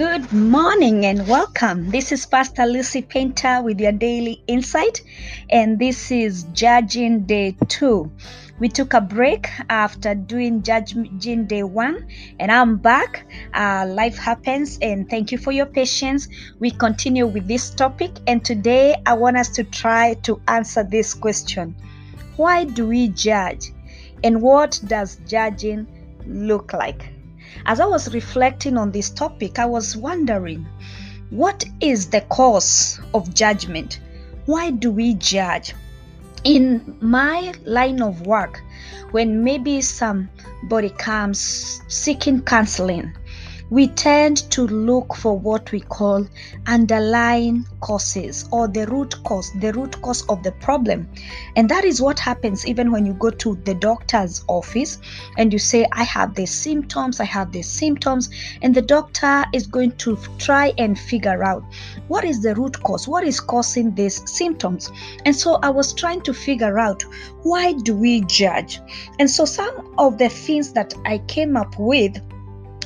Good morning and welcome. This is Pastor Lucy Painter with your daily insight, and this is Judging Day 2. We took a break after doing Judging Day 1, and I'm back. Uh, life happens, and thank you for your patience. We continue with this topic, and today I want us to try to answer this question Why do we judge, and what does judging look like? As I was reflecting on this topic, I was wondering what is the cause of judgment? Why do we judge? In my line of work, when maybe somebody comes seeking counseling, we tend to look for what we call underlying causes or the root cause, the root cause of the problem. And that is what happens even when you go to the doctor's office and you say, I have these symptoms, I have these symptoms, and the doctor is going to try and figure out what is the root cause, what is causing these symptoms. And so I was trying to figure out why do we judge? And so some of the things that I came up with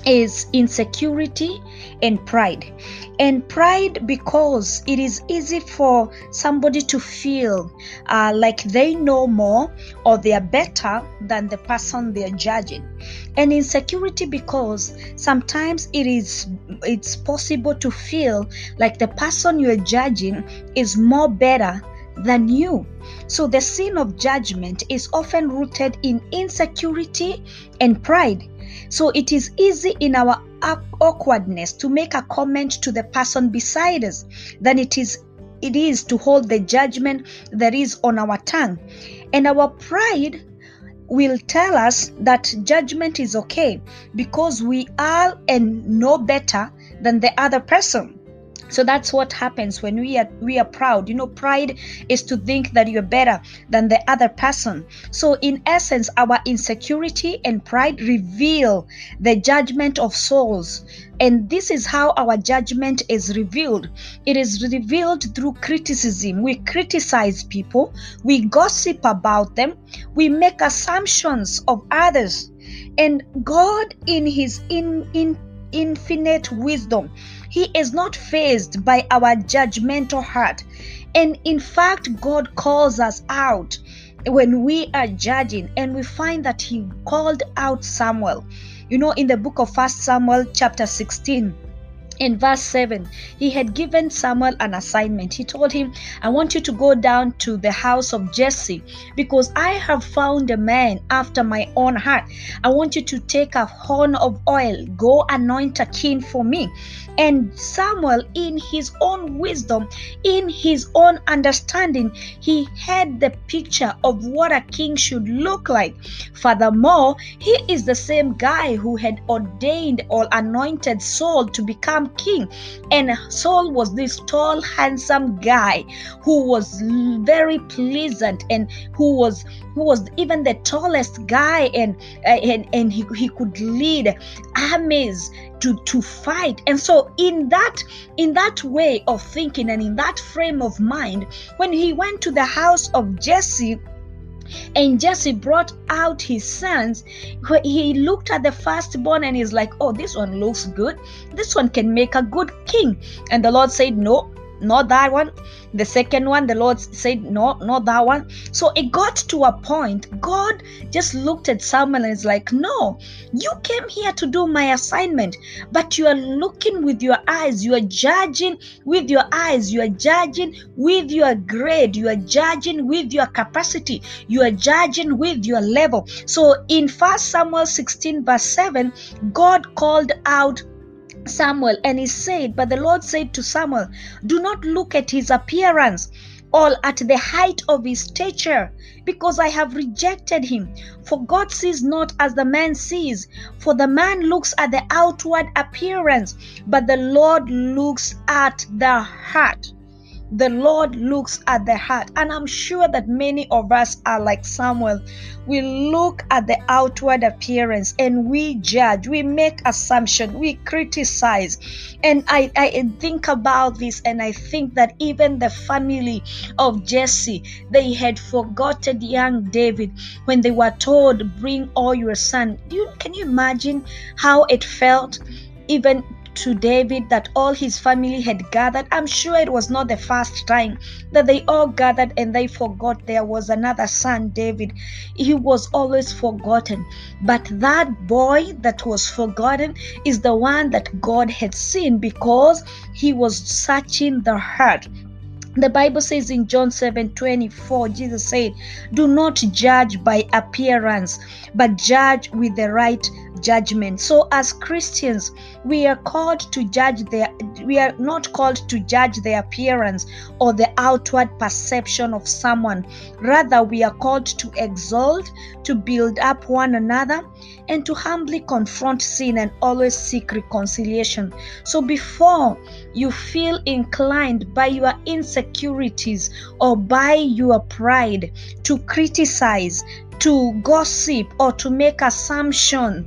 is insecurity and pride. And pride because it is easy for somebody to feel uh, like they know more or they are better than the person they are judging. And insecurity because sometimes it is it's possible to feel like the person you are judging is more better than you. So the sin of judgment is often rooted in insecurity and pride. So it is easy in our awkwardness to make a comment to the person beside us than it is it is to hold the judgment that is on our tongue. And our pride will tell us that judgment is okay because we are and know better than the other person so that's what happens when we are we are proud. You know pride is to think that you're better than the other person. So in essence our insecurity and pride reveal the judgment of souls. And this is how our judgment is revealed. It is revealed through criticism. We criticize people. We gossip about them. We make assumptions of others. And god in his in in infinite wisdom he is not fazed by our judgmental heart. And in fact, God calls us out when we are judging and we find that he called out Samuel. You know, in the book of First Samuel, chapter 16, in verse 7 he had given samuel an assignment. He told him i want you to go down to the house of jesse because i have found a man after my own heart. I want you to take a horn of oil. Go anoint a king for me. And samuel in his own wisdom in his own understanding he had the picture of what a king should look like. Furthermore he is the same guy who had ordained or anointed saul to become king. And Saul was this tall, handsome guy who was very pleasant and who was who was even the tallest guy and uh, and, and he, he could lead armies to to fight and so in that in that way of thinking and in that frame of mind when he went to the house of jesse and Jesse brought out his sons. He looked at the firstborn and he's like, Oh, this one looks good. This one can make a good king. And the Lord said, No, not that one. The second one, the Lord said, No, not that one. So it got to a point, God just looked at Samuel and is like, No, you came here to do my assignment, but you are looking with your eyes, you are judging with your eyes, you are judging with your grade, you are judging with your capacity, you are judging with your level. So in First Samuel 16, verse 7, God called out Samuel, and he said, But the Lord said to Samuel, Do not look at his appearance or at the height of his stature, because I have rejected him. For God sees not as the man sees, for the man looks at the outward appearance, but the Lord looks at the heart the Lord looks at the heart. And I'm sure that many of us are like Samuel. We look at the outward appearance and we judge, we make assumption, we criticize. And I, I think about this and I think that even the family of Jesse, they had forgotten young David when they were told, Bring all your son. You, can you imagine how it felt? Even to David that all his family had gathered. I'm sure it was not the first time that they all gathered and they forgot there was another son, David. He was always forgotten. But that boy that was forgotten is the one that God had seen because he was searching the heart the Bible says in John 7 24, Jesus said, Do not judge by appearance, but judge with the right judgment. So as Christians, we are called to judge their we are not called to judge the appearance or the outward perception of someone. Rather, we are called to exalt, to build up one another, and to humbly confront sin and always seek reconciliation. So before you feel inclined by your insecurities or by your pride to criticize, to gossip or to make assumption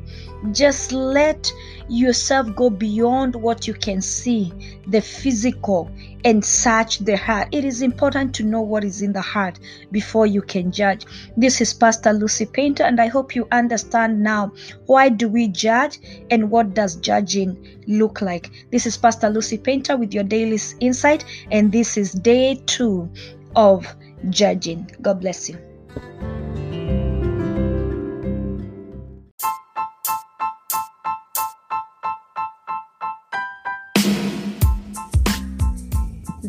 just let yourself go beyond what you can see the physical and search the heart. It is important to know what is in the heart before you can judge. This is pastor lucy painter and i hope you understand now why do we judge and what does judging look like? This is pastor lucy painter with your daily insight and this is day two of judging. God bless you